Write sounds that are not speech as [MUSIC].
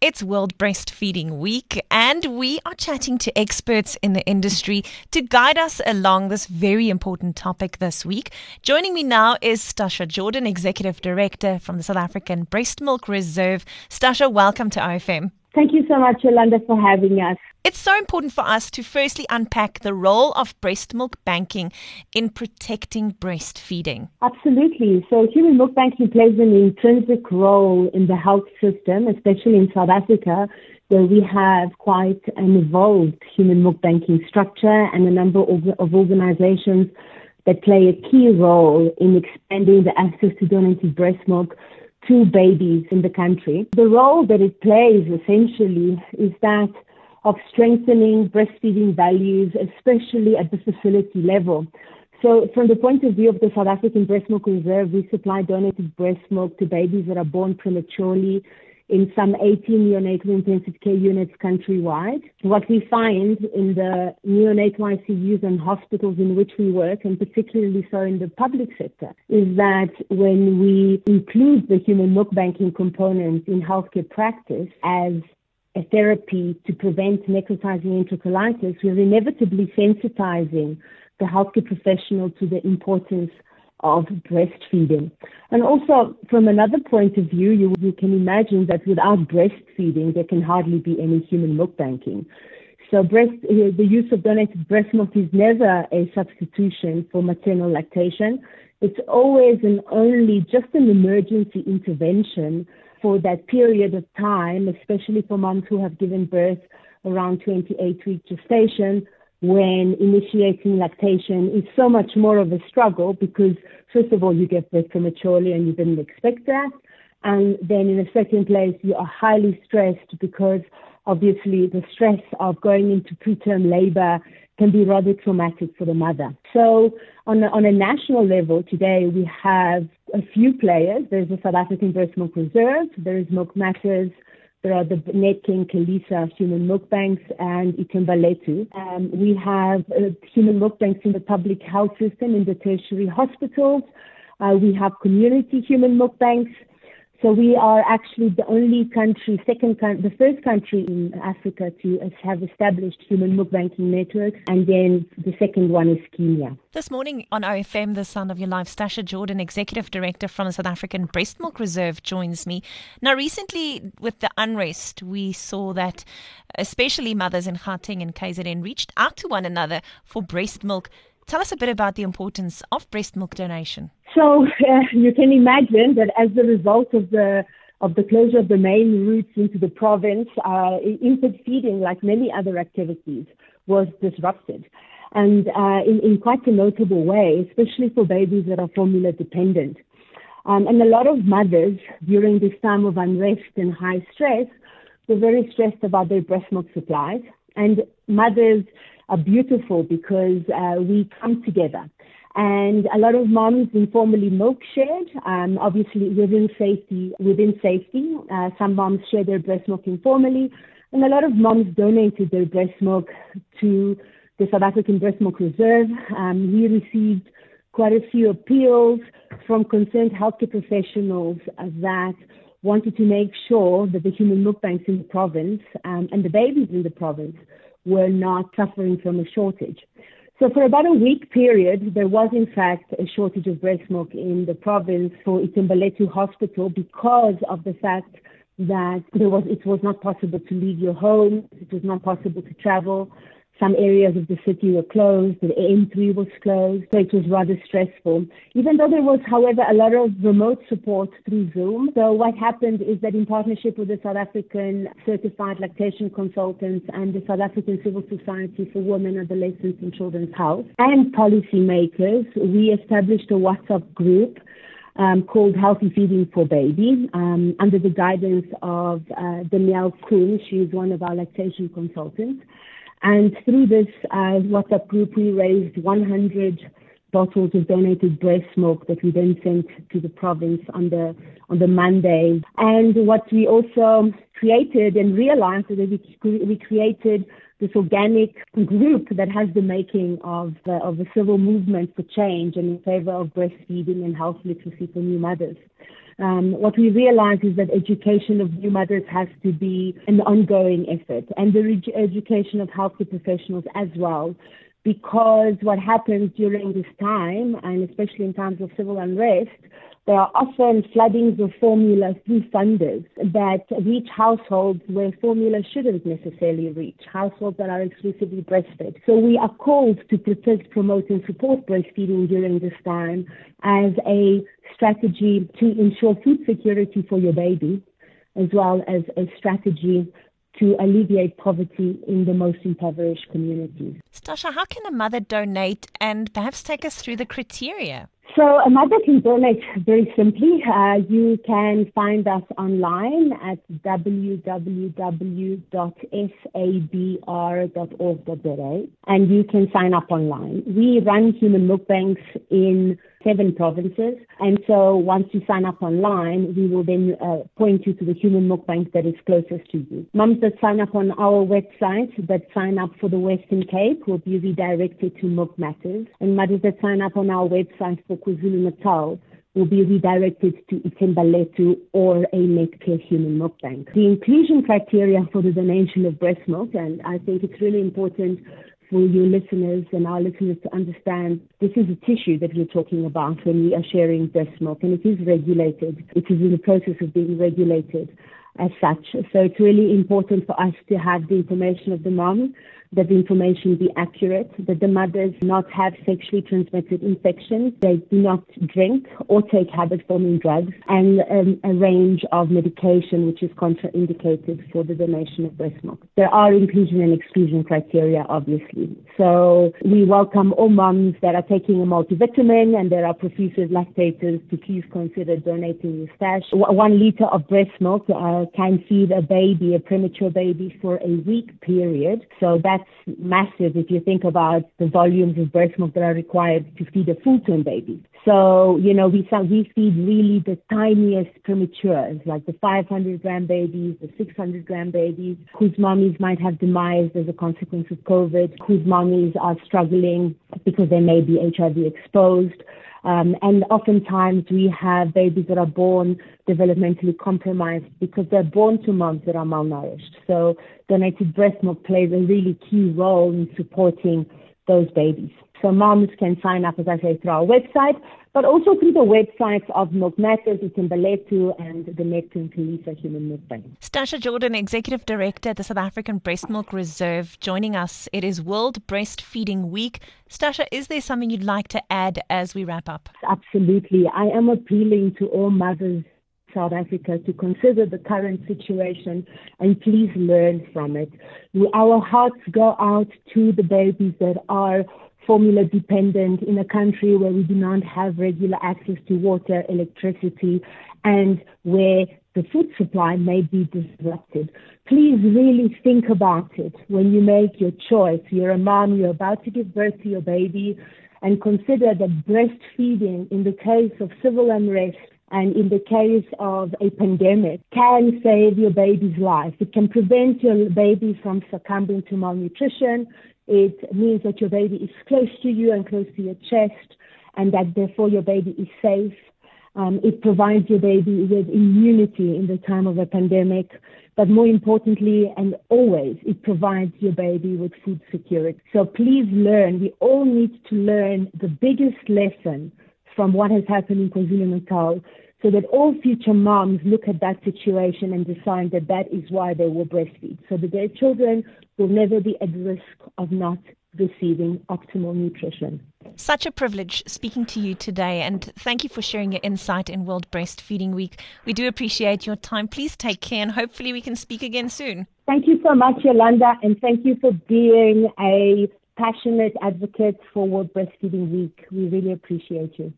It's World Breastfeeding Week, and we are chatting to experts in the industry to guide us along this very important topic this week. Joining me now is Stasha Jordan, Executive Director from the South African Breast Milk Reserve. Stasha, welcome to OFM. Thank you so much, Yolanda, for having us. It's so important for us to firstly unpack the role of breast milk banking in protecting breastfeeding. Absolutely. So, human milk banking plays an intrinsic role in the health system, especially in South Africa, where we have quite an evolved human milk banking structure and a number of organizations that play a key role in expanding the access to donated breast milk to babies in the country. The role that it plays essentially is that of strengthening breastfeeding values, especially at the facility level. So, from the point of view of the South African Breast Milk Reserve, we supply donated breast milk to babies that are born prematurely in some 18 neonatal intensive care units countrywide. What we find in the neonatal ICUs and hospitals in which we work, and particularly so in the public sector, is that when we include the human milk banking component in healthcare practice as a therapy to prevent necrotizing enterocolitis, we're inevitably sensitizing the healthcare professional to the importance of breastfeeding. And also, from another point of view, you, you can imagine that without breastfeeding, there can hardly be any human milk banking. So breast, uh, the use of donated breast milk is never a substitution for maternal lactation. It's always and only just an emergency intervention for that period of time, especially for moms who have given birth around 28 week gestation, when initiating lactation is so much more of a struggle because, first of all, you get birth prematurely and you didn't expect that. And then in the second place, you are highly stressed because obviously the stress of going into preterm labor can be rather traumatic for the mother. So on a, on a national level today, we have a few players. There's the South African Breast Milk Reserve, there is Milk Matters, there are the Netcare, Kalisa Human Milk Banks, and Ithembaletu. Um, we have uh, human milk banks in the public health system, in the tertiary hospitals. Uh, we have community human milk banks. So we are actually the only country, second the first country in Africa to have established human milk banking networks, and then the second one is Kenya. This morning on OFM, the Sound of Your Life, Stasha Jordan, Executive Director from the South African Breast Milk Reserve, joins me. Now, recently with the unrest, we saw that especially mothers in Gauteng and KZN reached out to one another for breast milk. Tell us a bit about the importance of breast milk donation. So [LAUGHS] uh, you can imagine that as a result of the of the closure of the main routes into the province, uh, infant feeding, like many other activities, was disrupted. And uh, in, in, quite a notable way, especially for babies that are formula dependent. Um, and a lot of mothers during this time of unrest and high stress were very stressed about their breast milk supplies. And mothers are beautiful because uh, we come together and a lot of moms informally milk shared, um, obviously within safety. Within safety, uh, some moms share their breast milk informally, and a lot of moms donated their breast milk to the South African Breast Milk Reserve. Um, we received quite a few appeals from concerned healthcare professionals that wanted to make sure that the human milk banks in the province um, and the babies in the province were not suffering from a shortage. So for about a week period, there was in fact a shortage of breast milk in the province for Ithembaletu Hospital because of the fact that there was, it was not possible to leave your home, it was not possible to travel, some areas of the city were closed, the M3 was closed, so it was rather stressful. Even though there was, however, a lot of remote support through Zoom. So what happened is that in partnership with the South African Certified Lactation Consultants and the South African Civil Society for Women, Adolescents and Children's Health and policymakers, we established a WhatsApp group um, called Healthy Feeding for Baby um, under the guidance of uh, Danielle Kuhn. She is one of our lactation consultants. And through this uh, WhatsApp group, we raised 100 bottles of donated breast milk that we then sent to the province on the on the Monday. And what we also created and realized is that we, we created this organic group that has the making of uh, of a civil movement for change and in favor of breastfeeding and health literacy for new mothers. Um, what we realize is that education of new mothers has to be an ongoing effort and the re- education of healthcare professionals as well. Because what happens during this time, and especially in times of civil unrest, there are often floodings of formula through funders that reach households where formula shouldn't necessarily reach, households that are exclusively breastfed. So we are called to protect, promote, and support breastfeeding during this time as a strategy to ensure food security for your baby, as well as a strategy to alleviate poverty in the most impoverished communities. Stasha, how can a mother donate and perhaps take us through the criteria? So a mother can donate very simply. Uh, you can find us online at www.sabr.org.za and you can sign up online. We run human milk banks in seven provinces. And so once you sign up online, we will then uh, point you to the human milk bank that is closest to you. Mums that sign up on our website, that sign up for the Western Cape, will be redirected to Milk Matters. And mothers that sign up on our website for KwaZulu Natal will be redirected to Ithembaletu or a Netcare Human Milk Bank. The inclusion criteria for the donation of breast milk, and I think it's really important for your listeners and our listeners to understand this is a tissue that we're talking about when we are sharing breast milk, and it is regulated. It is in the process of being regulated as such. So it's really important for us to have the information of the mom that the information be accurate, that the mothers not have sexually transmitted infections, they do not drink or take habit-forming drugs, and um, a range of medication which is contraindicated for the donation of breast milk. There are inclusion and exclusion criteria, obviously. So we welcome all moms that are taking a multivitamin and there are profused lactators to please consider donating your stash. One liter of breast milk uh, can feed a baby, a premature baby, for a week period. So that that's massive if you think about the volumes of breast milk that are required to feed a full-term baby. So, you know, we, we feed really the tiniest prematures, like the 500 gram babies, the 600 gram babies, whose mommies might have demised as a consequence of COVID, whose mommies are struggling because they may be HIV exposed. Um, and oftentimes we have babies that are born developmentally compromised because they're born to moms that are malnourished. So donated breast milk plays a really key role in supporting those babies. So moms can sign up, as I say, through our website, but also through the websites of Milk Matters, Ithembaletu, and the Neptune Kalisa Human Milk Bank. Stasha Jordan, Executive Director at the South African Breast Milk Reserve, joining us. It is World Breastfeeding Week. Stasha, is there something you'd like to add as we wrap up? Absolutely. I am appealing to all mothers South Africa to consider the current situation and please learn from it. Our hearts go out to the babies that are formula dependent in a country where we do not have regular access to water, electricity, and where the food supply may be disrupted. Please really think about it when you make your choice. You're a mom, you're about to give birth to your baby, and consider that breastfeeding, in the case of civil unrest, and in the case of a pandemic, can save your baby's life. It can prevent your baby from succumbing to malnutrition. It means that your baby is close to you and close to your chest, and that therefore your baby is safe. Um, it provides your baby with immunity in the time of a pandemic, but more importantly and always, it provides your baby with food security. So please learn. We all need to learn the biggest lesson from what has happened in KwaZulu Natal so that all future moms look at that situation and decide that that is why they will breastfeed, so that their children will never be at risk of not receiving optimal nutrition. Such a privilege speaking to you today, and thank you for sharing your insight in World Breastfeeding Week. We do appreciate your time. Please take care, and hopefully, we can speak again soon. Thank you so much, Yolanda, and thank you for being a passionate advocate for World Breastfeeding Week. We really appreciate you.